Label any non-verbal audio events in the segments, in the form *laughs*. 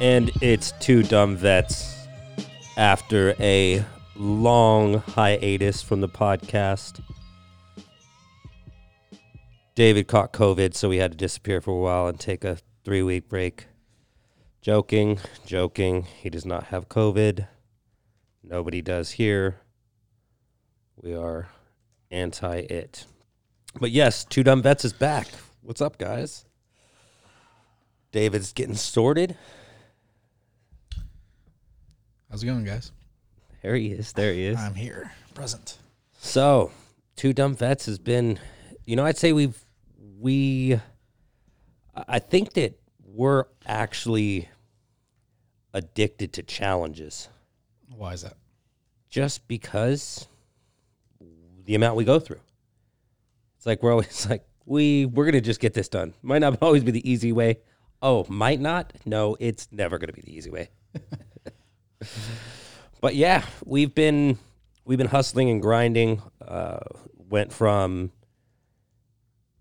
And it's two dumb vets after a long hiatus from the podcast. David caught COVID, so we had to disappear for a while and take a three week break. Joking, joking. He does not have COVID. Nobody does here. We are anti it. But yes, Two Dumb Vets is back. What's up, guys? David's getting sorted. How's it going, guys? There he is. There he is. I'm here, present. So, Two Dumb Vets has been, you know, I'd say we've, we, I think that we're actually addicted to challenges Why is that? just because the amount we go through. It's like we're always *laughs* like, we, we're going to just get this done. Might not *laughs* always be the easy way. Oh, might not? No, it's never going to be the easy way. *laughs* but yeah, we've been we've been hustling and grinding. Uh, went from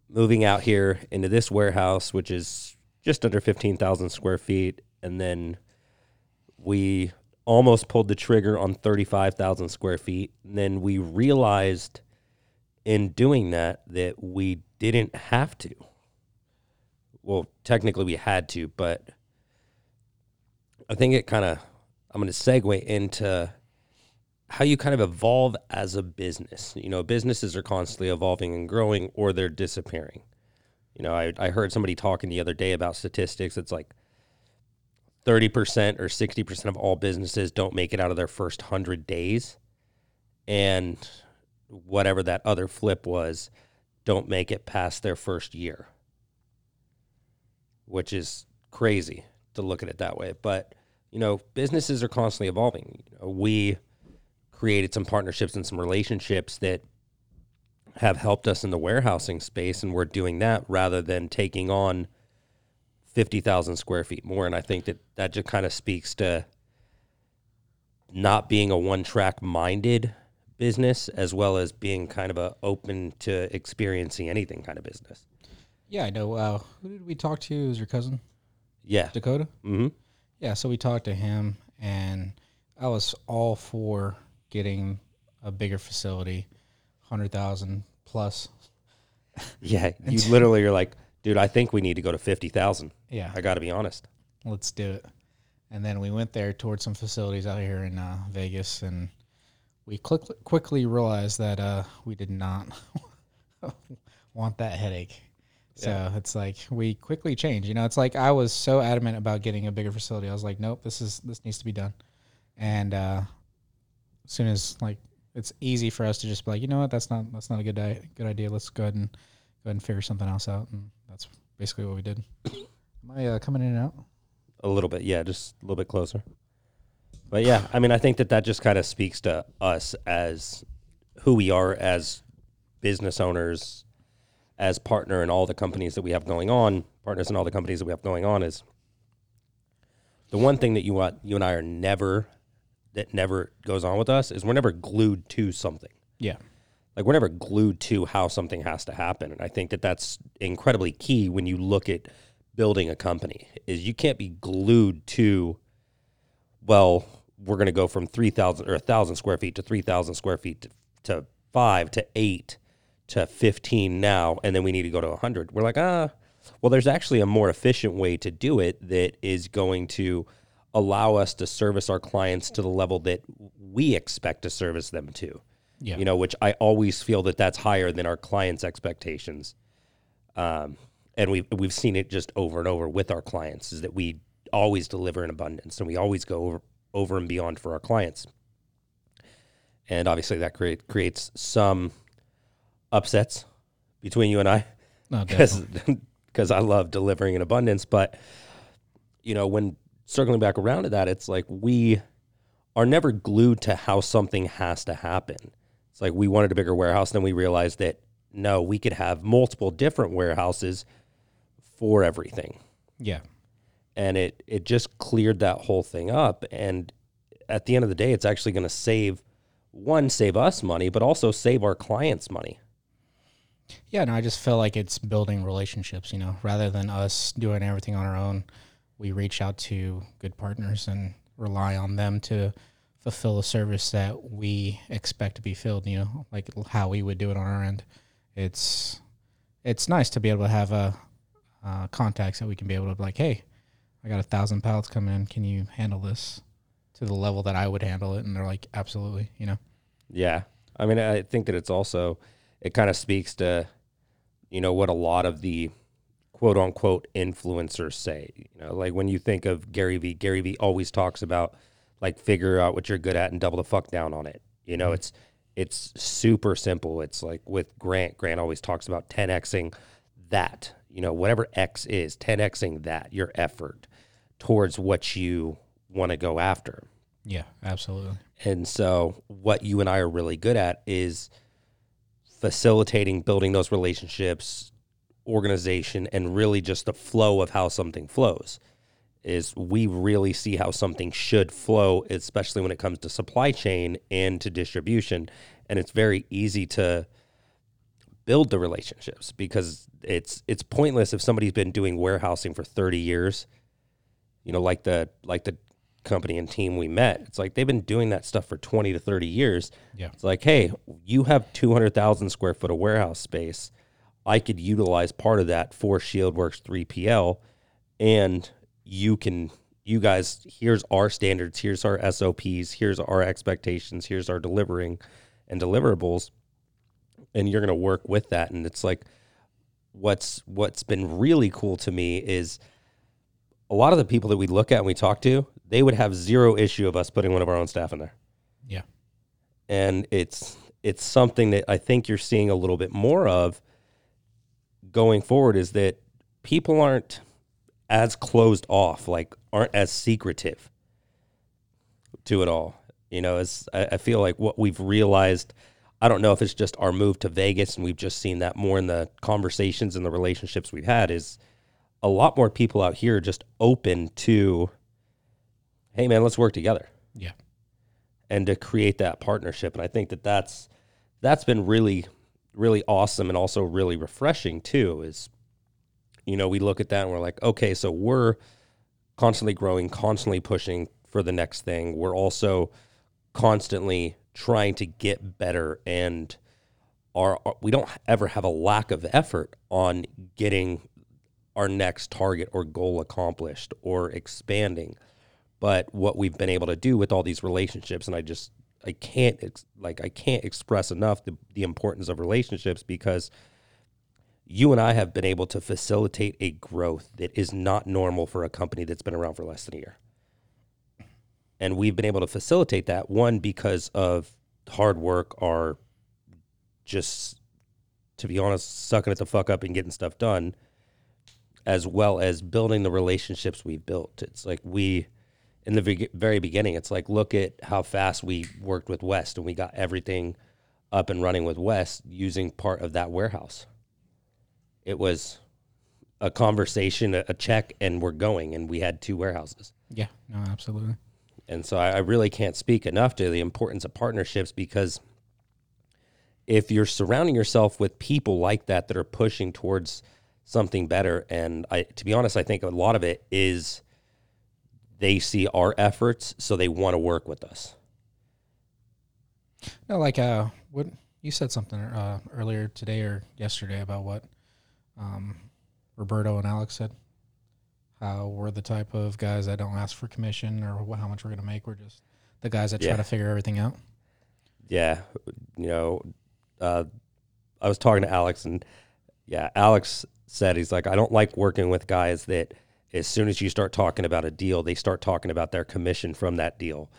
moving out here into this warehouse, which is just under fifteen thousand square feet, and then we almost pulled the trigger on thirty five thousand square feet. And then we realized in doing that that we didn't have to. Well, technically we had to, but I think it kind of I'm going to segue into how you kind of evolve as a business. You know, businesses are constantly evolving and growing or they're disappearing. You know, I, I heard somebody talking the other day about statistics. It's like 30% or 60% of all businesses don't make it out of their first 100 days. And whatever that other flip was, don't make it past their first year, which is crazy to look at it that way. But you know, businesses are constantly evolving. You know, we created some partnerships and some relationships that have helped us in the warehousing space, and we're doing that rather than taking on fifty thousand square feet more. And I think that that just kind of speaks to not being a one-track minded business, as well as being kind of a open to experiencing anything kind of business. Yeah, I know. Uh, who did we talk to? Was your cousin Yeah. Dakota? Mm-hmm. Yeah, so we talked to him, and I was all for getting a bigger facility, hundred thousand plus. Yeah. *laughs* You literally are like, dude, I think we need to go to fifty thousand. Yeah, I got to be honest. let's do it. And then we went there towards some facilities out here in uh, Vegas, and we quick, quickly realized that uh, we did not *laughs* want that headache. So Yeah. it's like we quickly change. You know, it's like I was so adamant about getting a bigger facility. I was like, nope, this is this needs to be done. And uh, as soon as like it's easy for us to just be like, you know what, that's not that's not a good di- good idea. Let's go ahead and go ahead and figure something else out. And that's basically what we did. Am I uh, coming in and out? A little bit, yeah, just a little bit closer. But yeah, I mean, I think that that just kind of speaks to us as who we are as business owners, as partner in all the companies that we have going on, partners in all the companies that we have going on. Is the one thing that you want, you and I are never that never goes on with us is we're never glued to something. Yeah. like we're never glued to how something has to happen and i think that that's incredibly key when you look at building a company is you can't be glued to well we're going to go from 3000 or 1000 square feet to 3000 square feet to, to 5 to 8 to 15 now and then we need to go to 100 we're like ah well there's actually a more efficient way to do it that is going to allow us to service our clients to the level that we expect to service them to Yeah. you know, which I always feel that that's higher than our clients' expectations. Um, and we've we've seen it just over and over with our clients is that we always deliver in abundance and we always go over over and beyond for our clients. And obviously that create, creates some upsets between you and I because *laughs* because I love delivering in abundance. But you know, when circling back around to that, it's like we are never glued to how something has to happen. It's like we wanted a bigger warehouse, then we realized that no, we could have multiple different warehouses for everything, Yeah. and it it just cleared that whole thing up. And at the end of the day, it's actually going to save one save us money, but also save our clients money. Yeah, no, I just feel like it's building relationships, you know, rather than us doing everything on our own. we reach out to good partners and rely on them to fulfill a service that we expect to be filled. You know, like how we would do it on our end. It's it's nice to be able to have a uh, contacts that we can be able to be like, hey, I got a thousand pallets coming in. Can you handle this to the level that I would handle it? And they're like, absolutely. You know. Yeah. I mean, I think that it's also, it kind of speaks to, you know, what a lot of the quote unquote influencers say. You know, like when you think of Gary Vee, Gary Vee always talks about like figure out what you're good at and double the fuck down on it. You know, mm-hmm. it's, it's super simple. It's like with Grant, Grant always talks about 10xing that, you know, whatever X is, 10xing that, your effort towards what you want to go after. Yeah, absolutely. And so, what you and I are really good at is facilitating building those relationships, organization, and really just the flow of how something flows. Is we really see how something should flow, especially when it comes to supply chain and to distribution. And it's very easy to build the relationships because it's it's pointless if somebody's been doing warehousing for 30 years you know like the like the company and team we met. It's like they've been doing that stuff for 20 to 30 years. Yeah. It's like, hey, you have 200,000 square foot of warehouse space. I could utilize part of that for Shieldworks 3PL and you can you guys here's our standards, here's our SOPs, here's our expectations, here's our delivering and deliverables and you're going to work with that and it's like what's what's been really cool to me is a lot of the people that we look at and we talk to, they would have zero issue of us putting one of our own staff in there. Yeah. And it's it's something that I think you're seeing a little bit more of going forward is that people aren't as closed off, like aren't as secretive to it all. You know, as I, I feel like what we've realized I don't know if it's just our move to Vegas and we've just seen that more in the conversations and the relationships we've had is a lot more people out here just open to, hey man, let's work together. Yeah. And to create that partnership, and I think that that's that's been really really awesome and also really refreshing too. Is you know we look at that and we're like, okay, so we're constantly growing, constantly pushing for the next thing. We're also constantly trying to get better and are we don't ever have a lack of effort on getting our next target or goal accomplished or expanding. But what we've been able to do with all these relationships, and I just I can't ex- like I can't express enough the, the importance of relationships because you and I have been able to facilitate a growth that is not normal for a company that's been around for less than a year. And we've been able to facilitate that one because of hard work, our just to be honest, sucking it the fuck up and getting stuff done as well as building the relationships we've built. It's like we, in the very beginning, it's like look at how fast we worked with West and we got everything up and running with West using part of that warehouse. It was a conversation, a check, and we're going. And we had two warehouses. Yeah, no, absolutely. And so I, really can't speak enough to the importance of partnerships because if you're surrounding yourself with people like that that are pushing towards something better. And I, to be honest, I think a lot of it is they see our efforts, so they want to work with us. No, like uh, what you said something uh, earlier today or yesterday about what um, Roberto and Alex said. How we're the type of guys that don't ask for commission or how much we're going to make. We're just the guys that yeah. try to figure everything out. Yeah, you know, uh, I was talking to Alex, and yeah, Alex said he's like, I don't like working with guys that as soon as you start talking about a deal, they start talking about their commission from that deal.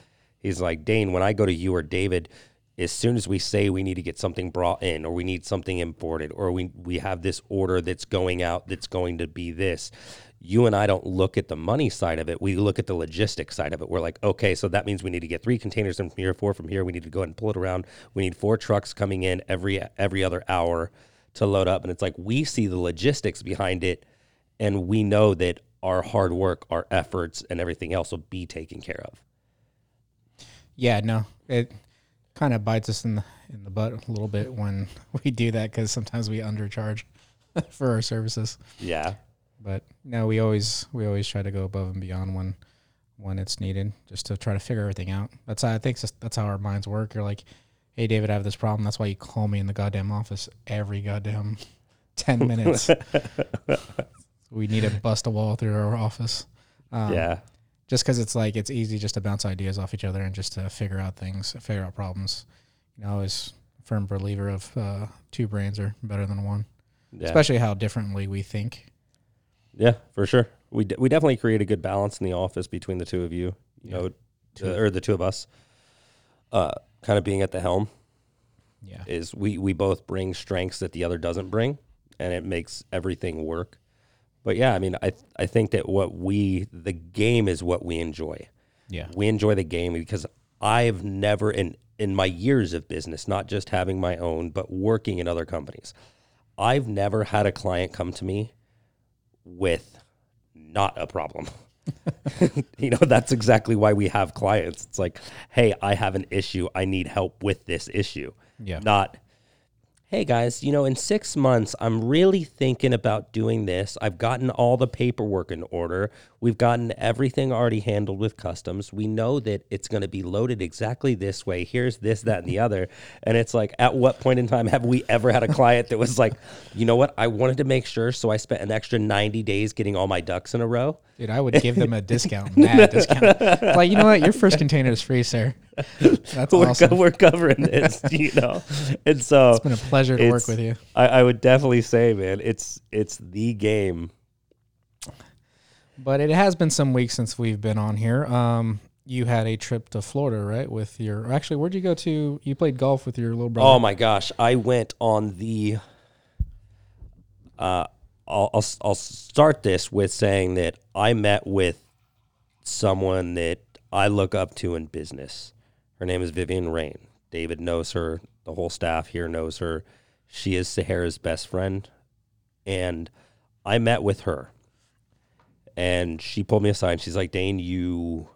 He's like, Dane, when I go to you or David, as soon as we say we need to get something brought in or we need something imported or we we have this order that's going out that's going to be this you and I don't look at the money side of it we look at the logistics side of it we're like okay so that means we need to get three containers from here four from here we need to go ahead and pull it around we need four trucks coming in every every other hour to load up. And it's like we see the logistics behind it and we know that our hard work, our efforts, and everything else will be taken care of. Yeah, no, it kind of bites us in the in the butt a little bit when *laughs* we do that because sometimes we undercharge *laughs* for our services. Yeah, But no, we always we always try to go above and beyond when when it's needed, just to try to figure everything out. That's how I think that's- that's how our minds work. You're like, hey, David, I have this problem. That's why you call me in the goddamn office every goddamn *laughs* ten minutes. We need to bust a wall through our office. Um, yeah. just because it's like it's easy just to bounce ideas off each other and just to figure out things, figure out problems. You know, I was a firm believer of uh, two brains are better than one, Yeah. especially how differently we think. Yeah, for sure. We d- we definitely create a good balance in the office between the two of you. You Yeah. know, uh, or the two of us. Uh, kind of being at the helm Yeah, is we we both bring strengths that the other doesn't bring, and it makes everything work. But yeah, I mean, I I think that what we the game is what we enjoy. yeah, We enjoy the game because I've never in in my years of business, not just having my own, but working in other companies, I've never had a client come to me with not a problem. *laughs* you know, that's exactly why we have clients. It's like, hey, I have an issue. I need help with this issue. yeah, Not, hey guys, you know, in six months, I'm really thinking about doing this. I've gotten all the paperwork in order. We've gotten everything already handled with customs. We know that it's going to be loaded exactly this way. Here's this, that, and the other. And it's like, at what point in time have we ever had a client that was like, you know what? I wanted to make sure. So I spent an extra 90 days getting all my ducks in a row. Dude, I would give them a discount, *laughs* mad discount. Like, you know what? Your first container is free, sir. That's We're, awesome. co- we're covering this, *laughs* you know? And so It's been a pleasure to work with you. I, I would definitely say, man, it's it's the game. But it has been some weeks since we've been on here. Um, you had a trip to Florida, right? With your actually, where'd you go to? You played golf with your little brother. Oh my gosh, I went on the. Uh, I'll, I'll I'll start this with saying that I met with someone that I look up to in business. Her name is Vivian Rain. David knows her. The whole staff here knows her. She is Sahara's best friend, and I met with her. And she pulled me aside. She's like, "Dane, you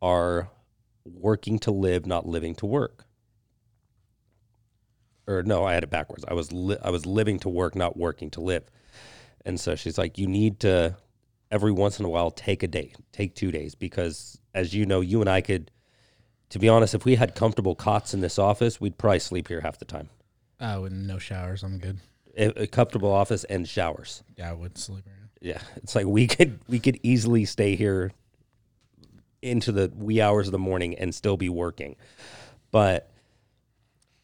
are working to live, not living to work." or no, I had it backwards. I was li- I was living to work, not working to live. And so she's like, you need to every once in a while take a day, take two days, because as you know, you and I could, to be honest, if we had comfortable cots in this office, we'd probably sleep here half the time. Oh, and no showers. I'm good. A, a comfortable office and showers. Yeah, I would sleep. Now. Yeah, it's like we could we could easily stay here into the wee hours of the morning and still be working. But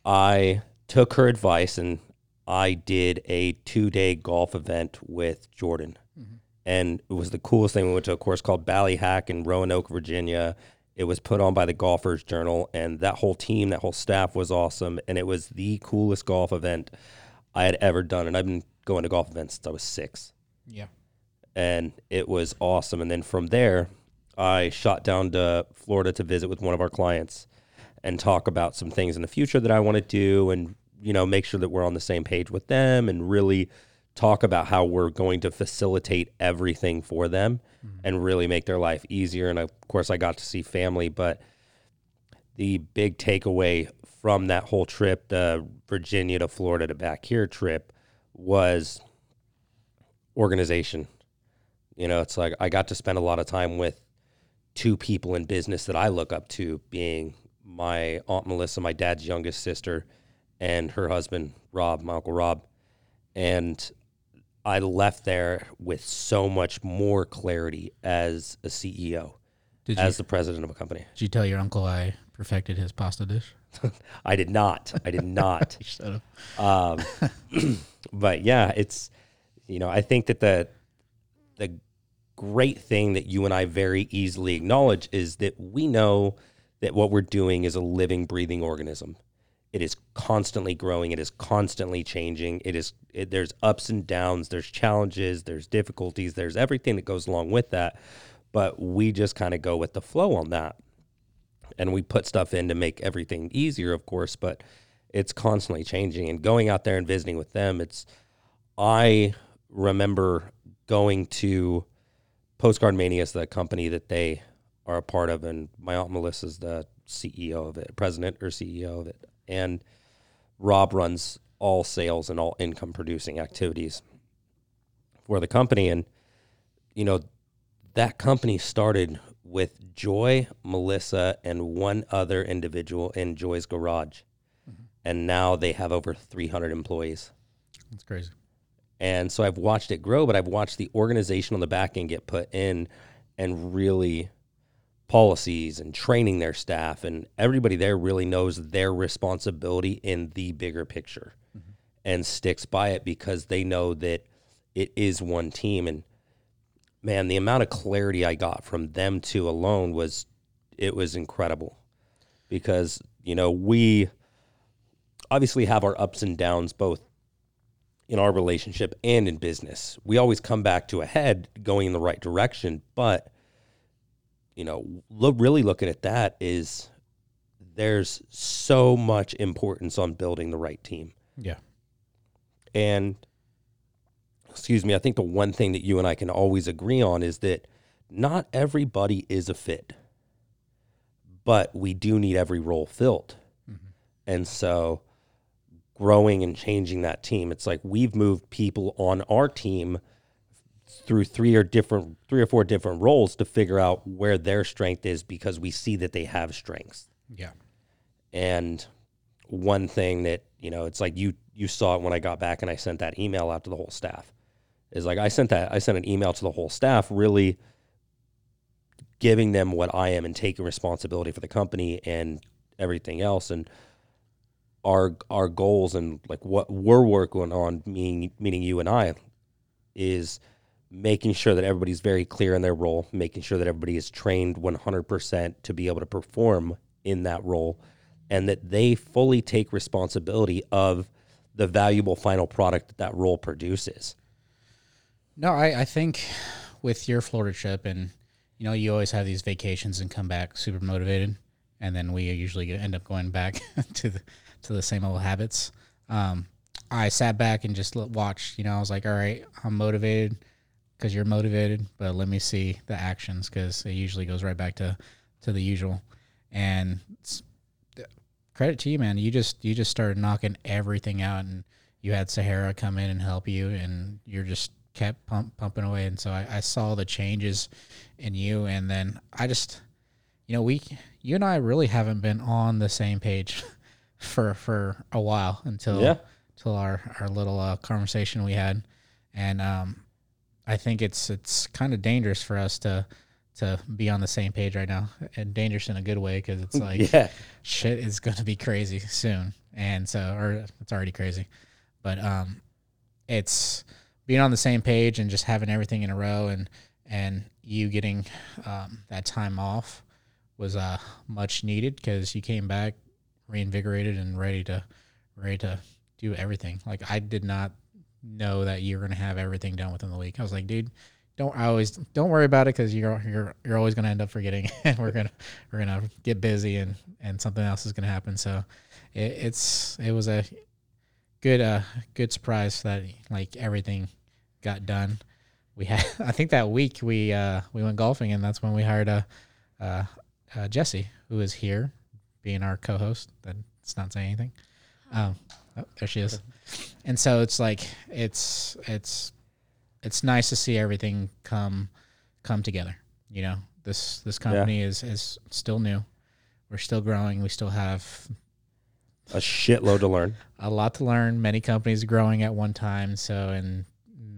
I took her advice and I did a two day golf event with Jordan. Mm-hmm. And it was the coolest thing. We went to a course called Ballyhack in Roanoke, Virginia. It was put on by the Golfers Journal, and that whole team, that whole staff was awesome. And it was the coolest golf event I had ever done. And I've been going to golf events since I was six Yeah. and it was awesome. And then from there, I shot down to Florida to visit with one of our clients and talk about some things in the future that I want to do, and you know, make sure that we're on the same page with them, and really talk about how we're going to facilitate everything for them mm-hmm. and really make their life easier. And of course, I got to see family, but the big takeaway from that whole trip, the Virginia to Florida to back here trip, was organization. You know, it's like I got to spend a lot of time with two people in business that I look up to, being my aunt Melissa, my dad's youngest sister, and her husband Rob, my uncle Rob, and I left there with so much more clarity as a CEO, Did you, as the president of a company. did you tell your uncle I perfected his pasta dish? *laughs* I did not. I did not. *laughs* Shut up. Um, *clears throat* but yeah, it's you know I think that the the great thing that you and I very easily acknowledge is that we know that what we're doing is a living, breathing organism. It is constantly growing. It is constantly changing. It is it, there's ups and downs. There's challenges. There's difficulties. There's everything that goes along with that. But we just kind of go with the flow on that and we put stuff in to make everything easier, of course, but it's constantly changing. And going out there and visiting with them, it's, I remember going to Postcard Mania, is the company that they are a part of, and my aunt Melissa's the CEO of it, president or CEO of it. And Rob runs all sales and all income producing activities for the company, and you know that company started with Joy, Melissa, and one other individual in Joy's garage, mm-hmm. and now they have over 300 employees. That's crazy. And so I've watched it grow, but I've watched the organization on the back end get put in and really policies and training their staff and everybody there really knows their responsibility in the bigger picture mm-hmm. and sticks by it because they know that it is one team and man the amount of clarity I got from them two alone was it was incredible because you know we obviously have our ups and downs both in our relationship and in business. We always come back to a head going in the right direction, but you know, look, really looking at that is there's so much importance on building the right team. Yeah. And excuse me, I think the one thing that you and I can always agree on is that not everybody is a fit, but we do need every role filled. Mm-hmm. And so growing and changing that team, it's like we've moved people on our team through three or different three or four different roles to figure out where their strength is because we see that they have strengths. Yeah. And one thing that, you know, it's like you you saw it when I got back and I sent that email out to the whole staff. Is like I sent that I sent an email to the whole staff really giving them what I am and taking responsibility for the company and everything else and our our goals and like what we're working on meaning meaning you and I is making sure that everybody's very clear in their role, making sure that everybody is trained 100% to be able to perform in that role and that they fully take responsibility of the valuable final product that that role produces. No, I, I think with your Florida trip and you know, you always have these vacations and come back super motivated and then we usually end up going back *laughs* to the to the same old habits. Um, I sat back and just watched, you know, I was like, all right, I'm motivated because you're motivated, but let me see the actions because it usually goes right back to, to the usual. And credit to you, man. You just, you just started knocking everything out and you had Sahara come in and help you and you're just kept pump, pumping away. And so I, I saw the changes in you. And then I just, you know, we, you and I really haven't been on the same page *laughs* for, for a while until, Yeah. till our, our little uh, conversation we had. And, um, I think it's, it's kind of dangerous for us to, to be on the same page right now and dangerous in a good way. Cause it's *laughs* like, yeah. shit is going to be crazy soon. And so, or it's already crazy, but, um, it's being on the same page and just having everything in a row and, and you getting, um, that time off was, uh, much needed because you came back reinvigorated and ready to, ready to do everything. Like I did not know that you're going to have everything done within the week. I was like, dude, don't I always don't worry about it because you're you're you're always going to end up forgetting, *laughs* and we're gonna we're gonna get busy and and something else is going to happen. So it, it's it was a good uh good surprise that like everything got done. We had *laughs* I think that week we uh we went golfing and that's when we hired a uh, uh Jesse who is here being our co-host. That's not saying anything. Um, oh, there she is. And so it's like it's it's it's nice to see everything come come together. You know, this this company is is still new. We're still growing. We still have A shitload to learn. a lot to learn. Many companies growing at one time, so and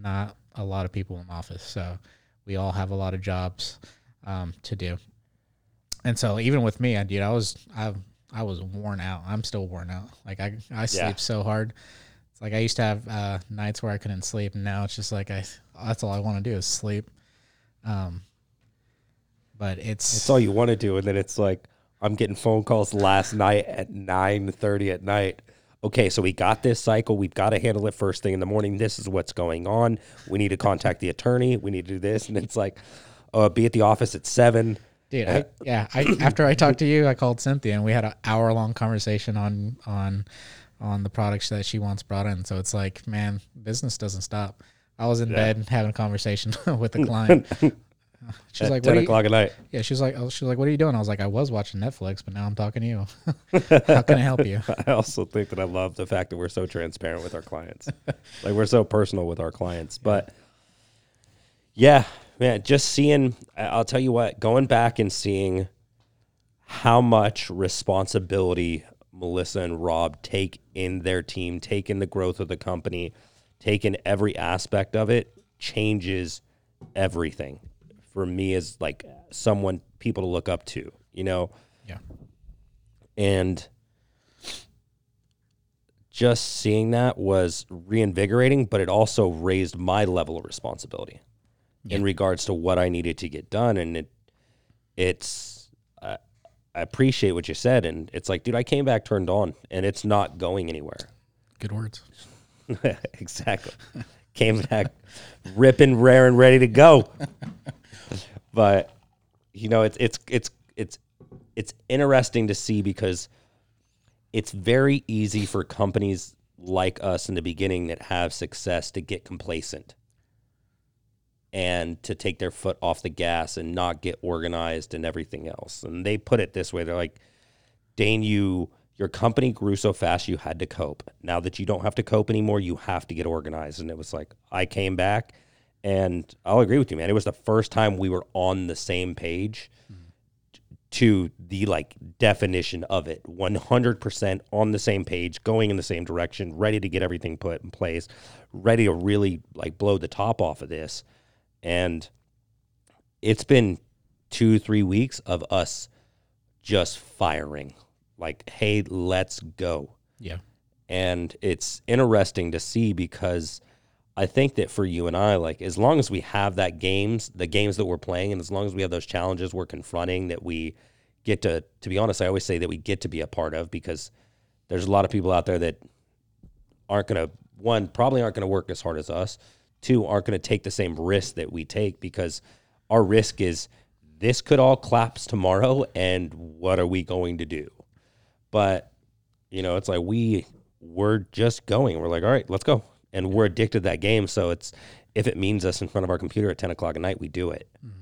not a lot of people in office. So we all have a lot of jobs um, to do. And so even with me, I dude, I was I I was worn out. I'm still worn out. Like I I sleep Yeah. so hard. It's like I used to have uh, nights where I couldn't sleep, and now it's just like I that's all I want to do is sleep. Um, but it's That's all you want to do, and then it's like I'm getting phone calls last night at nine thirty at night. Okay, so we got this cycle. We've got to handle it first thing in the morning. This is what's going on. We need to contact the attorney. We need to do this, and it's like, uh, be at the office at seven. Dude, I, yeah. I after I talked to you, I called Cynthia and we had an hour long conversation on on on the products that she wants brought in. So it's like, man, business doesn't stop. I was in bed *laughs* having a conversation *laughs* with a client. *laughs* She's like, ten what are you, o'clock at night. yeah, she's like, oh, she's like, what are you doing? I was like, I was watching Netflix, but now I'm talking to you. How can I help you? I also think that I love the fact that we're so transparent with our clients. like we're so personal with our clients. But Yeah, man. Just seeing, I'll tell you what, going back and seeing how much responsibility Melissa and Rob take in their team, take in the growth of the company, take in every aspect of it, changes everything for me as like someone people to look up to, you know? Yeah. And just seeing that was reinvigorating, but it also raised my level of responsibility in regards to what I needed to get done. And it, it's, I I appreciate what you said. And it's like, dude, I came back turned on and it's not going anywhere. Good words. *laughs* exactly. Came back ripping, rare, and ready to go. but you know, it's it's it's it's it's interesting to see because it's very easy for companies like us in the beginning that have success to get complacent and to take their foot off the gas and not get organized and everything else. And they put it this way: they're like, Dane, you your company grew so fast you had to cope. Now that you don't have to cope anymore, you have to get organized. And it was like I came back and I'll agree with you, man. It was the first time we were on the same page to the like definition of it. 100% on the same page, going in the same direction, ready to get everything put in place, ready to really like blow the top off of this. And it's been 2 3 weeks of us just firing like, hey, let's go. Yeah. And it's interesting to see because I think that for you and I, like, as long as we have that games, the games that we're playing, and as long as we have those challenges we're confronting that we get to, to be honest, I always say that we get to be a part of because there's a lot of people out there that aren't going to, one, probably aren't going to work as hard as us, two, aren't going to take the same risk that we take because our risk is this could all collapse tomorrow, and what are we going to do? But you know, it's like we we're just going. We're like, all right, let's go, and we're addicted to that game. So it's if it means us in front of our computer at ten o'clock at night, we do it. Mm-hmm.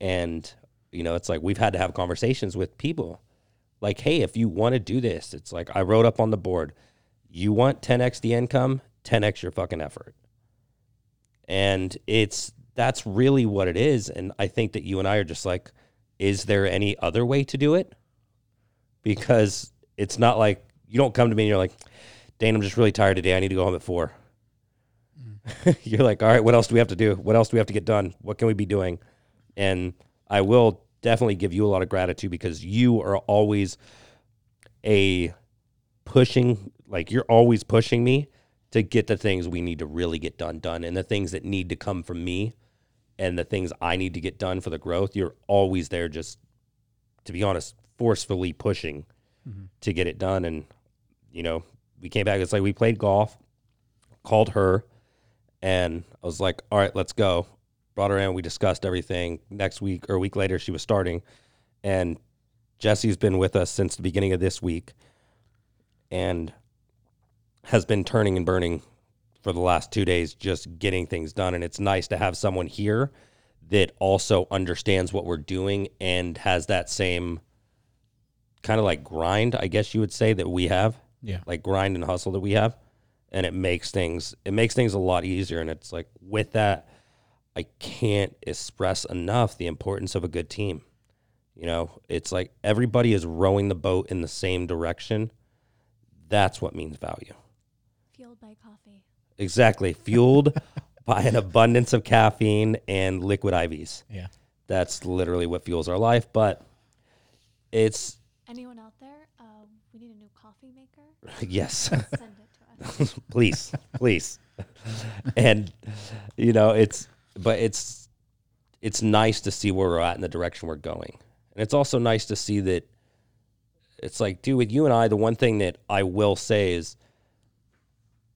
And you know, it's like we've had to have conversations with people, like, hey, if you want to do this, it's like I wrote up on the board, you want 10x the income, 10x your fucking effort, and it's that's really what it is. And I think that you and I are just like, is there any other way to do it? because it's not like you don't come to me and you're like, Dane, I'm just really tired today. I need to go home at four. *laughs* you're like, all right, what else do we have to do? What else do we have to get done? What can we be doing? And I will definitely give you a lot of gratitude because you are always a pushing, like you're always pushing me to get the things we need to really get done done and the things that need to come from me and the things I need to get done for the growth. You're always there just to be honest, forcefully pushing mm-hmm. to get it done. And, you know, we came back. It's like we played golf, called her, and I was like, all right, let's go. Brought her in. We discussed everything. Next week or a week later, she was starting. And Jesse's been with us since the beginning of this week and has been turning and burning for the last two days, just getting things done. And it's nice to have someone here that also understands what we're doing and has that same kind of like grind, I guess you would say that we have, Yeah. like grind and hustle that we have, and it makes things it makes things a lot easier. And it's like with that, I can't express enough the importance of a good team. You know, it's like everybody is rowing the boat in the same direction. That's what means value. Fueled by coffee. Exactly, fueled *laughs* by an abundance of caffeine and liquid IVs. Yeah. That's literally what fuels our life. But it's Anyone out there? Uh, we need a new coffee maker. *laughs* yes, Send it to us. *laughs* please, please. And you know, it's but it's it's nice to see where we're at and the direction we're going. And it's also nice to see that it's like, dude, with you and I, the one thing that I will say is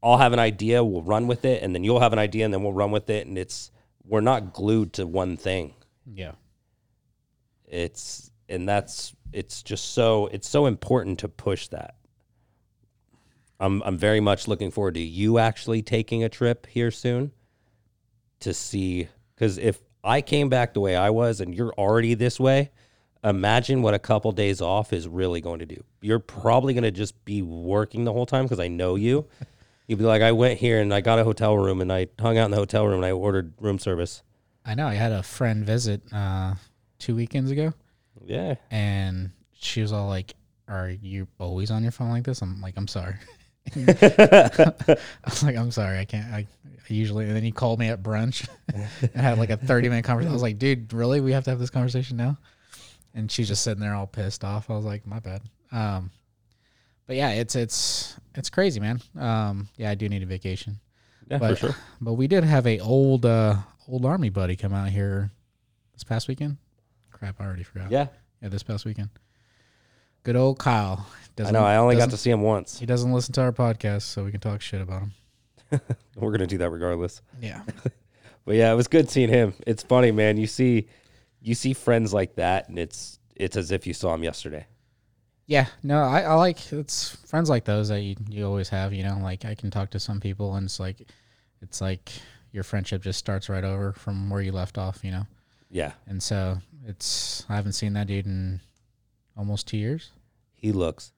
I'll have an idea, we'll run with it, and then you'll have an idea and then we'll run with it. And it's we're not glued to one thing. Yeah. it's and that's it's just so it's so important to push that i'm i'm very much looking forward to you actually taking a trip here soon to see cuz if i came back the way i was and you're already this way imagine what a couple days off is really going to do you're probably going to just be working the whole time because i know you *laughs* you'd be like i went here and i got a hotel room and i hung out in the hotel room and i ordered room service I know. I had a friend visit uh, two weekends ago, Yeah. and she was all like, "Are you always on your phone like this?" I'm like, "I'm sorry." *laughs* I was like, "I'm sorry, I can't." I, I usually, and then he called me at brunch and had like a 30 minute conversation. I was like, "Dude, really? We have to have this conversation now?" And she's just sitting there all pissed off. I was like, "My bad." Um, but yeah, it's it's it's crazy, man. Um, yeah, I do need a vacation. Yeah, But for sure. but we did have a old uh old army buddy come out here this past weekend. Crap, I already forgot. Yeah. Yeah, this past weekend. Good old Kyle. I know. I only got to see him once. He doesn't listen to our podcast, so we can talk shit about him. *laughs* We're gonna do that regardless. Yeah. *laughs* But yeah, it was good seeing him. It's funny, man. You see, you see friends like that, and it's it's as if you saw him yesterday. Yeah, no, I, I like it's friends like those that you, you always have, you know, like I can talk to some people and it's like it's like your friendship just starts right over from where you left off, you know. Yeah, And so it's I haven't seen that dude in almost two years. he looks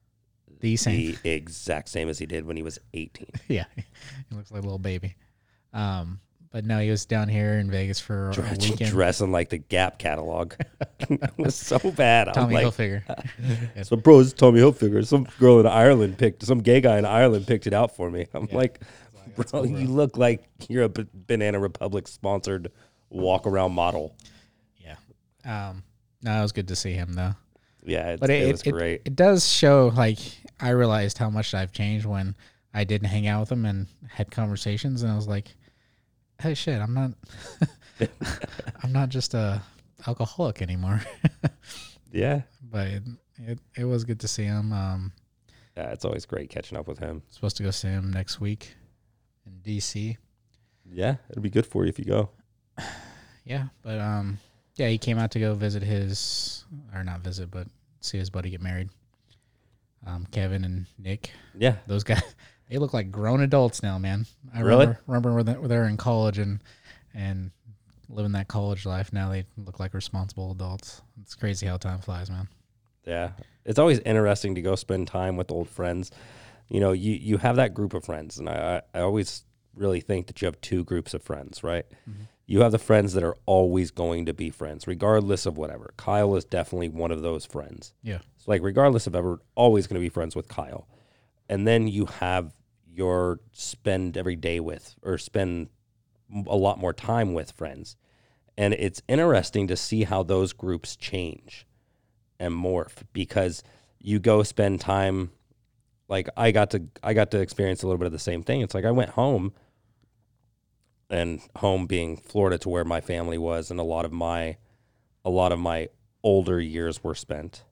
The same. the exact same as he did when he was 18. *laughs* yeah. He looks like a little baby. Um but no, he was down here in Vegas for a weekend. dressing like the Gap catalog. *laughs* it was so bad. Tommy like, Hilfiger. *laughs* so bro, this is Tommy Hilfiger. Some girl in Ireland picked, some gay guy in Ireland picked it out for me. I'm Yeah. like, bro, cool, bro. you look like you're a B- Banana Republic sponsored walk around model. Yeah. Um no, it was good to see him though. Yeah, it, but it, it was it, great. It, does show like I realized how much I've changed when I didn't hang out with him and had conversations, and I was like, "Hey, shit, I'm not, *laughs* I'm not just a alcoholic anymore." *laughs* yeah, but it, it it was good to see him. Um, yeah, it's always great catching up with him. supposed to go see him next week in DC. Yeah, it'll be good for you if you go. *sighs* Yeah, but um, yeah, he came out to go visit his, or not visit, but see his buddy get married. Um, Kevin and Nick. Yeah, those guys they look like grown adults now man i Really? remember, remember when they, were in college and and living that college life now they look like responsible adults it's crazy how time flies man Yeah. It's always interesting to go spend time with old friends. You know, you, you have that group of friends, and I, I always really think that you have two groups of friends, right? Mm-hmm. You have the friends that are always going to be friends, regardless of whatever. Kyle is definitely one of those friends. yeah It's like, regardless of ever, always going to be friends with Kyle. And then you have your spend every day with, or spend a lot more time with friends. And it's interesting to see how those groups change and morph because you go spend time like I got to I got to experience a little bit of the same thing. It's like I went home and home being Florida to where my family was and a lot of my a lot of my older years were spent.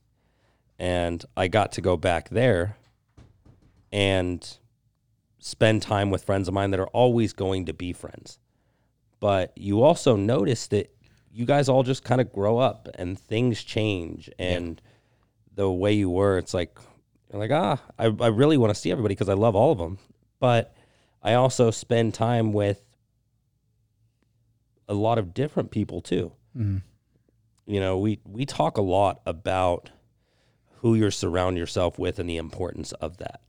And I got to go back there and spend time with friends of mine that are always going to be friends. But you also notice that you guys all just kind of grow up and things change and the way you were, it's like you're like, ah, I, I really want to see everybody because I love all of them. But I also spend time with a lot of different people too mm. you know we we talk a lot about who you surround yourself with and the importance of that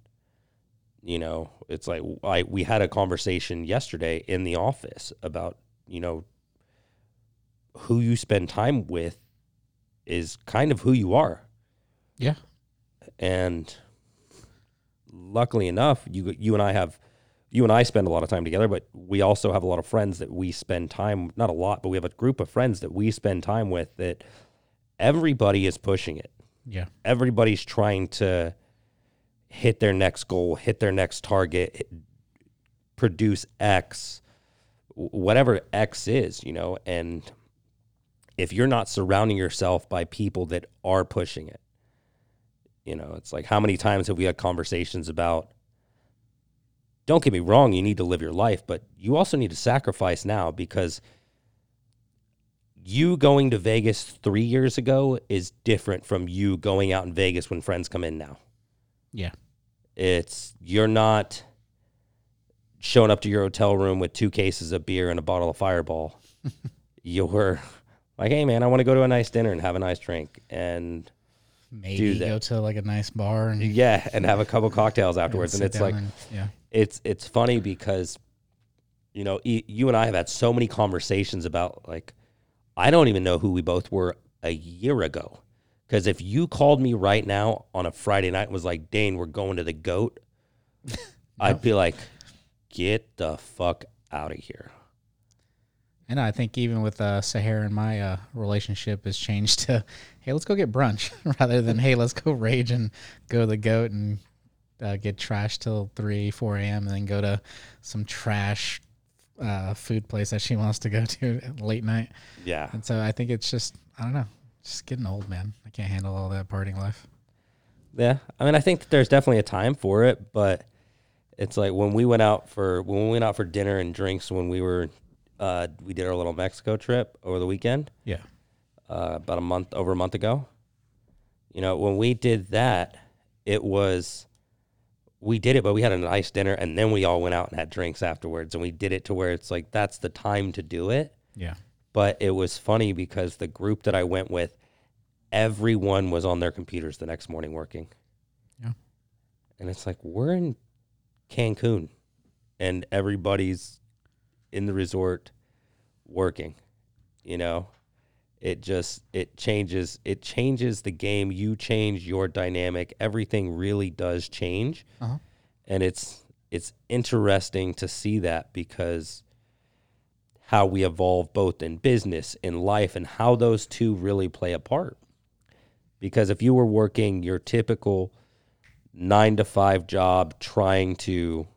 you know it's like I we had a conversation yesterday in the office about you know who you spend time with is kind of who you are. Yeah. And luckily enough you you and I have you and I spend a lot of time together but we also have a lot of friends that we spend time not a lot but we have a group of friends that we spend time with that everybody is pushing it. Yeah. Everybody's trying to hit their next goal hit their next target produce x whatever x is you know and if you're not surrounding yourself by people that are pushing it you know it's like how many times have we had conversations about don't get me wrong you need to live your life but you also need to sacrifice now because you going to Vegas three years ago is different from you going out in Vegas when friends come in now. Yeah It's you're not showing up to your hotel room with two cases of beer and a bottle of Fireball. *laughs* you're like, hey man, I want to go to a nice dinner and have a nice drink, and maybe go to like a nice bar and yeah, and have a couple cocktails *laughs* afterwards. And, sit it's like and- yeah it's it's funny because You know, e- you and I have had so many conversations about like, I don't even know who we both were a year ago. Because if you called me right now on a Friday night and was like, Dane, we're going to the goat, *laughs* I'd be like, get the fuck out of here. And I think even with uh, Sahara and my uh, relationship has changed to, *laughs* hey, let's go get brunch *laughs* rather than hey, let's go rage and go to the goat and uh, get trashed till three, four a.m. and then go to some trash uh, food place that she wants to go to late night. Yeah. And so I think it's just I don't know, just getting old, man. I can't handle all that partying life. Yeah. I mean, I think there's definitely a time for it, but it's like when we went out for when we went out for dinner and drinks when we were uh, we did our little Mexico trip over the weekend. Yeah. uh, about a month over a month ago. You know, when we did that, it was we did it, but we had a nice dinner, and then we all went out and had drinks afterwards, and we did it to where it's like that's the time to do it. Yeah. But it was funny because the group that I went with, everyone was on their computers the next morning working. Yeah. And it's like we're in Cancun, and everybody's in the resort working. You know, it just it changes it changes the game you change your dynamic everything really does change Uh-huh. and it's it's interesting to see that because how we evolve both in business in life and how those two really play a part because if you were working your typical 9 to 5 job trying to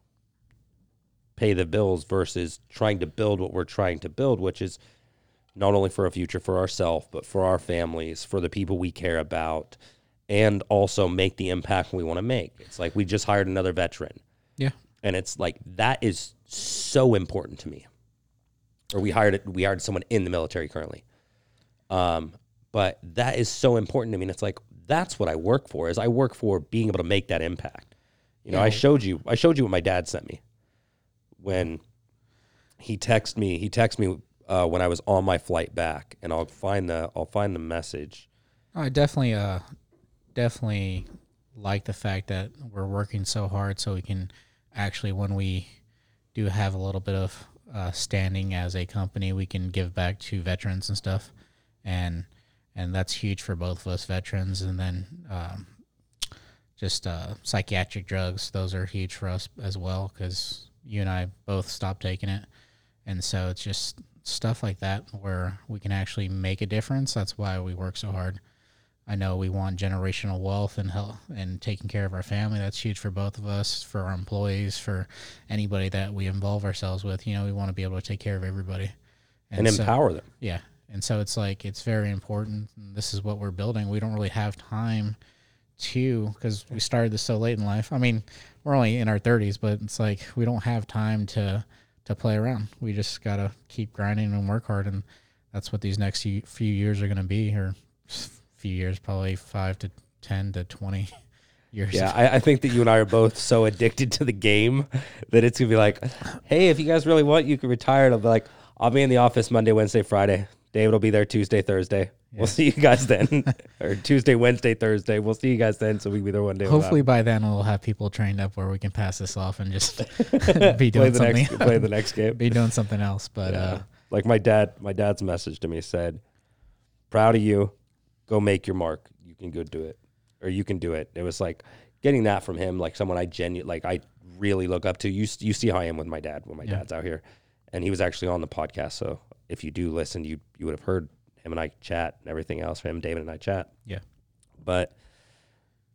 pay the bills versus trying to build what we're trying to build which is not only for a future for ourselves, but for our families, for the people we care about, and also make the impact we want to make. It's like we just hired another veteran, Yeah. and it's like that is so important to me. Or we hired we hired someone in the military currently, um, but that is so important to me. And it's like that's what I work for. Is I work for being able to make that impact. You know, I showed you I showed you what my dad sent me when he texted me. He texted me uh, when I was on my flight back, and I'll find the I'll find the message. I definitely, uh, definitely like the fact that we're working so hard so we can actually, when we do have a little bit of uh, standing as a company, we can give back to veterans and stuff, and and that's huge for both of us veterans. And then um, just uh, psychiatric drugs; those are huge for us as well because you and I both stopped taking it, and so it's just stuff like that where we can actually make a difference. That's why we work so hard. I know we want generational wealth and health and taking care of our family. That's huge for both of us, for our employees, for anybody that we involve ourselves with. You know, we want to be able to take care of everybody and so- empower them. yeah. And so it's like, it's very important. This is what we're building. We don't really have time to, because we started this so late in life. I mean, we're only in our 30s, but it's like we don't have time to, to play around. We just got to keep grinding and work hard. And that's what these next few few years are going to be, or few years, probably five to 10 to 20 *laughs* years. Yeah, I, I think that you and I are both so addicted to the game that it's gonna be like, hey, if you guys really want, you can retire. It'll be like, I'll be in the office Monday, Wednesday, Friday. David will be there Tuesday, Thursday. We'll see you guys then, *laughs* *laughs* or Tuesday, Wednesday, Thursday. We'll see you guys then, so we can be there one day. Hopefully by then we'll have people trained up where we can pass this off and just be play doing the something. next play the next game. be doing something else. But Yeah. uh, like my dad, my dad's message to me said, "Proud of you. Go make your mark. You can go do it, or you can do it." It was like getting that from him, like someone I genu like I really look up to. You you see how I am with my dad when my Yeah. dad's out here, and he was actually on the podcast. So if you do listen, you you would have heard him and I chat and everything else. Him, David, and I chat. yeah, But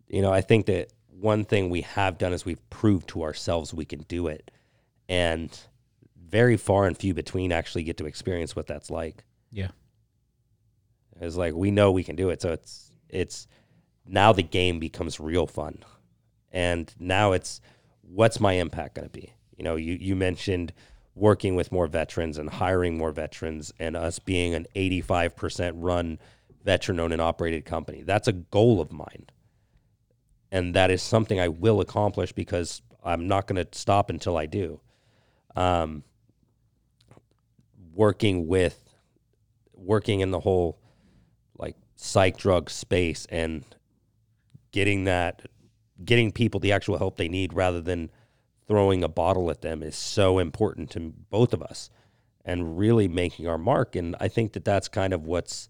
you know, I think that one thing we have done is we've proved to ourselves we can do it, and very far and few between actually get to experience what that's like. yeah, It's like we know we can do it, so it's it's now the game becomes real fun, and now it's what's my impact going to be? You know, you you mentioned working with more veterans and hiring more veterans, and us being an eighty five percent run veteran owned and operated company. That's a goal of mine, and that is something I will accomplish because I'm not going to stop until I do. Um, working with working in the whole psych drug space and getting that getting people the actual help they need rather than throwing a bottle at them is so important to both of us and really making our mark and I think that that's kind of what's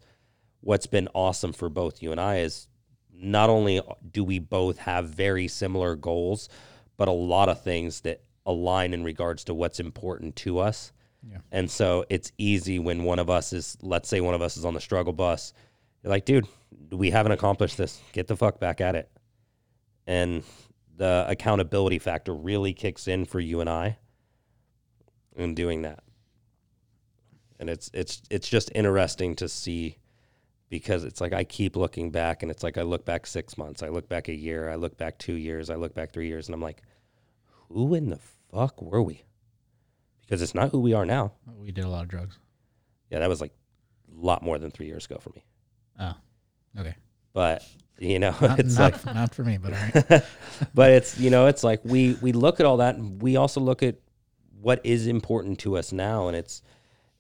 what's been awesome for both you and I is not only do we both have very similar goals but a lot of things that align in regards to what's important to us Yeah. and so it's easy when one of us is, let's say one of us is on the struggle bus. You're like, dude, we haven't accomplished this. Get the fuck back at it. And the accountability factor really kicks in for you and I in doing that. And it's it's it's just interesting to see because it's like I keep looking back and it's like I look back six months, I look back a year, I look back two years, I look back three years, and I'm like, who in the fuck were we? Because it's not who we are now. We did a lot of drugs. Yeah, that was like a lot more than three years ago for me. Oh, okay. But you know, Not, it's not, like, *laughs* not for me, but all right. *laughs* but it's you know, it's like we we look at all that, and we also look at what is important to us now, and it's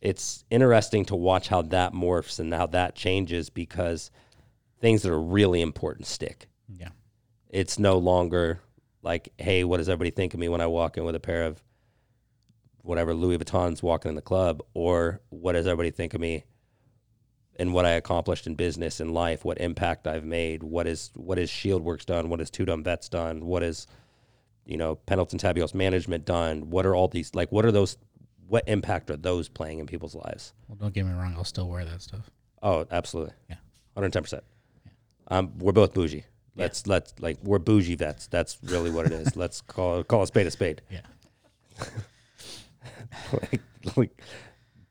it's interesting to watch how that morphs and how that changes because things that are really important stick. Yeah. It's no longer like, hey, what does everybody think of me when I walk in with a pair of whatever Louis Vuittons walking in the club, or what does everybody think of me and what I accomplished in business and life, what impact I've made, what is what is Shieldworks done, what is Two Dumb Vets done, what is you know Pendleton Tabios management done, what are all these like what are those what impact are those playing in people's lives? Well, don't get me wrong. I'll still wear that stuff. Oh, absolutely. Yeah. 110%. Um, we're both bougie. Let's let's like we're bougie vets. That's really what it is. *laughs* let's call call a spade a spade. Yeah. *laughs* like, like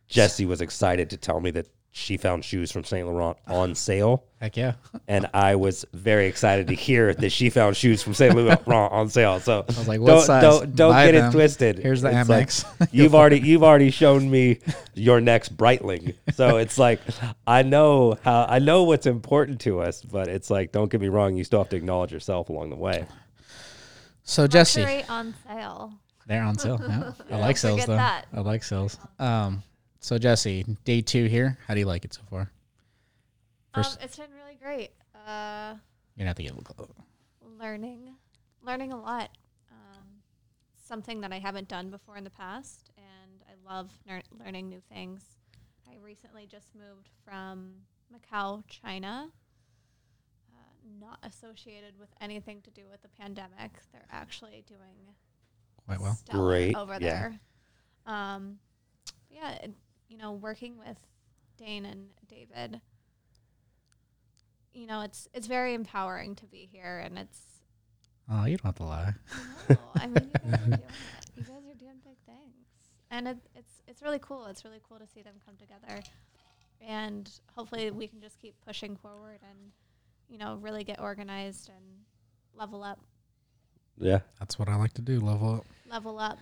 Jesse was excited to tell me that she found shoes from Saint Laurent on sale, *laughs* Heck yeah. and I was very excited to hear that she found shoes from Saint Laurent *laughs* on sale. So I was like, what don't size? don't, don't Buy get them. it twisted. Here's the It's like, Amex. *laughs* you've already you've already shown me your next Breitling, so it's like I know how I know what's important to us, but it's like don't get me wrong, you still have to acknowledge yourself along the way. So Jesse, on sale. they're on sale. Yeah. I like sales though. that. I like sales. Um, so Jesse, day two here. How do you like it so far? First- um, it's been really great. Uh, You're gonna have to get a little learning, learning a lot. Um, something that I haven't done before in the past, and I love ner- learning new things. I recently just moved from Macau, China. Uh, not associated with anything to do with the pandemic. They're actually doing quite well. Great, over yeah. there. Um, yeah, it- you know, working with Dane and David, you know, it's it's very empowering to be here, and it's. Oh, you don't have to lie. No, I mean, you guys are doing it. *laughs* You guys are doing big things, and it, it's it's really cool. It's really cool to see them come together, and hopefully we can just keep pushing forward and, you know, really get organized and level up, Yeah. That's what I like to do. Level up. level up.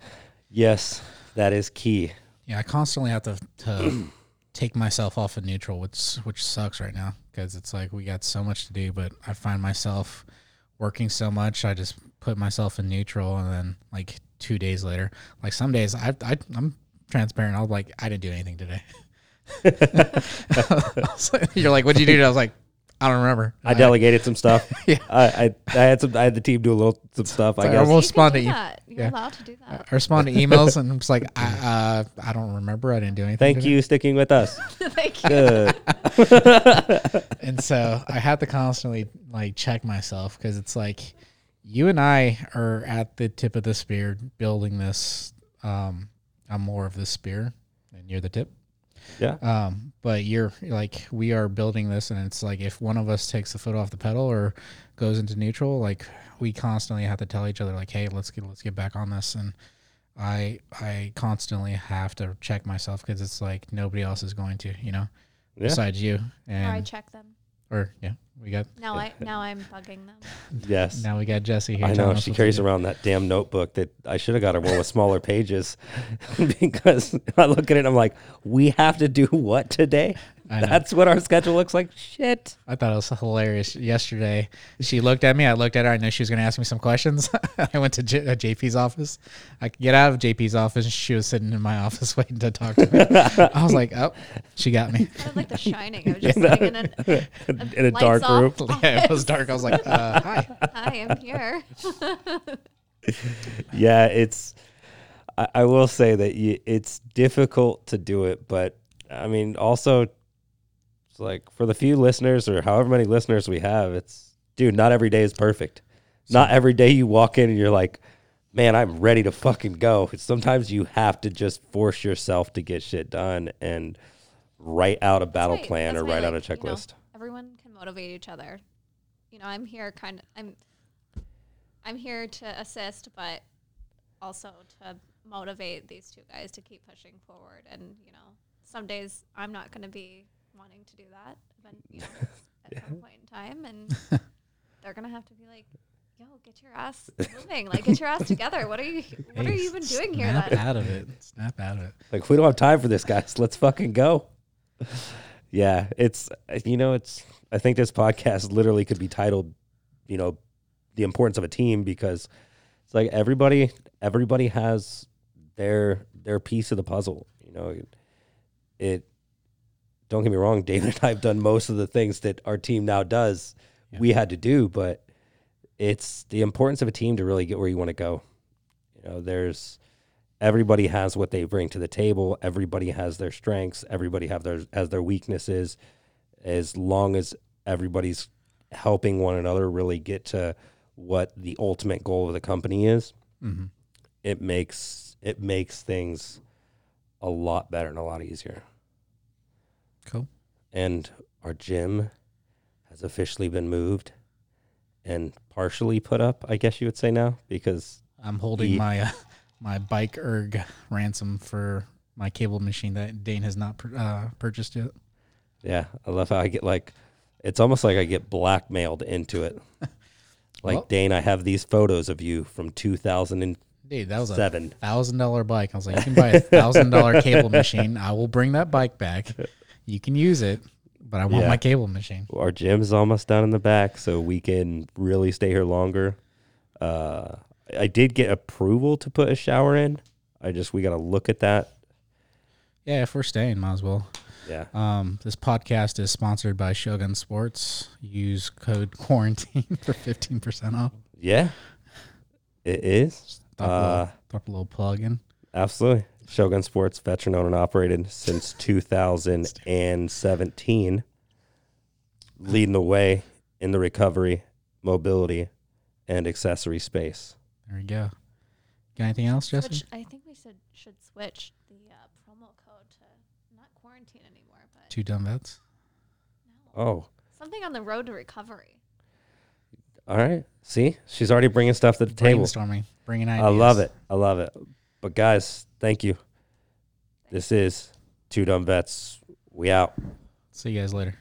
Yes, that is key. Yeah, I constantly have to to *clears throat* take myself off of neutral, which which sucks right now because it's like we got so much to do, but I find myself working so much, I just put myself in neutral, and then like two days later, like some days I, I I'm transparent. I'll like I didn't do anything today. *laughs* You're like, what'd you do? I was like, I don't remember. I delegated some stuff. *laughs* Yeah. I, I I had some I had the team do a little some stuff. I Sorry, I guess. almost- you can respond do to you. that. You're Yeah. allowed to do that. I respond to emails, and I'm just like, I uh, I don't remember. I didn't do anything. Thank you sticking with us. *laughs* Thank you. Good. *laughs* and so I have to constantly like check myself because it's like you and I are at the tip of the spear building this. Um, I'm more of the spear, and you're the tip. Yeah. Um, but you're like we are building this, and it's like if one of us takes the foot off the pedal or goes into neutral, like we constantly have to tell each other like, hey, let's get let's get back on this, and I I constantly have to check myself because it's like nobody else is going to, you know, Yeah. besides you, Or I check them. Or yeah, we got Now I *laughs* now I'm bugging them. Yes. now we got Jesse here. I know she carries around that damn notebook that I should have got her one with smaller pages *laughs* because *laughs* I look at it and I'm like, we have to do what today? I know. That's what our schedule looks like. Shit. I thought it was hilarious. Yesterday, she looked at me. I looked at her. I knew she was going to ask me some questions. *laughs* I went to J- uh, JP's office. I could get out of JP's office. She was sitting in my *laughs* office waiting to talk to me. I was like, oh, she got me. Kind of like The Shining. I was *laughs* just sitting in, an, In a dark room. yeah, it was dark. I was like, uh, hi. Hi, I'm here. yeah, it's. I, I will say that you, it's difficult to do it, but I mean, also, it's like for the few listeners or however many listeners we have, it's dude. Not every day is perfect. not every day you walk in and you're like, man, I'm ready to fucking go. Sometimes you have to just force yourself to get shit done and write out a battle That's why- plan that's or why, write out a like, you know, checklist. everyone can motivate each other. You know, I'm here kind of I'm I'm here to assist, but also to motivate these two guys to keep pushing forward. And you know, some days I'm not going to be wanting to do that, but *laughs* you know, at some point in time, and *laughs* they're going to have to be like, "Yo, get your ass moving! Like, get your ass together! What are you *laughs* What are you even doing here?" Snap out of it. Snap out of it. Like we don't have time for this, guys. Let's fucking go. Yeah, it's you know, it's I think this podcast literally could be titled, you know, the importance of a team because it's like everybody everybody has their their piece of the puzzle. You know, it, it don't get me wrong, *laughs* David and I have done most of the things that our team now does. Yeah. We had to do, but it's the importance of a team to really get where you want to go. You know, there's everybody has what they bring to the table. Everybody has their strengths. Everybody have their has their weaknesses. As long as everybody's helping one another really get to what the ultimate goal of the company is, hmm it makes it makes things a lot better and a lot easier. Cool. And our gym has officially been moved and partially put up, I guess you would say now, because I'm holding my uh, *laughs* my bike erg ransom for my cable machine that Dane has not uh, purchased yet. Yeah, I love how I get like, it's almost like I get blackmailed into it. *laughs* Like Well- Dane, I have these photos of you from 2007. Dude, that was a thousand dollar bike. I was like, you can buy a thousand dollar cable *laughs* machine. I will bring that bike back. You can use it, but I want Yeah. my cable machine. Our gym's almost down in the back, so we can really stay here longer. Uh, I did get approval to put a shower in. I just we got to look at that. Yeah, if we're staying, might as well. Yeah, Um, this podcast is sponsored by Shogun Sports. Use code *laughs* quarantine for fifteen percent off. yeah, it is. A Uh, little, a little plug in. Absolutely. Shogun Sports, veteran owned and operated since *laughs* 2017, leading the way in the recovery, mobility, and accessory space. There we go. Got anything else, Jesse? Switch, I think we should should switch the uh, promo code to not quarantine anymore, but Two dumb vets. no, Oh, something on the road to recovery. all right. See, she's already bringing stuff to the table. Brainstorming, bringing ideas. I love it. I love it. But guys, thank you. This is Two Dumb Vets. We out. See you guys later.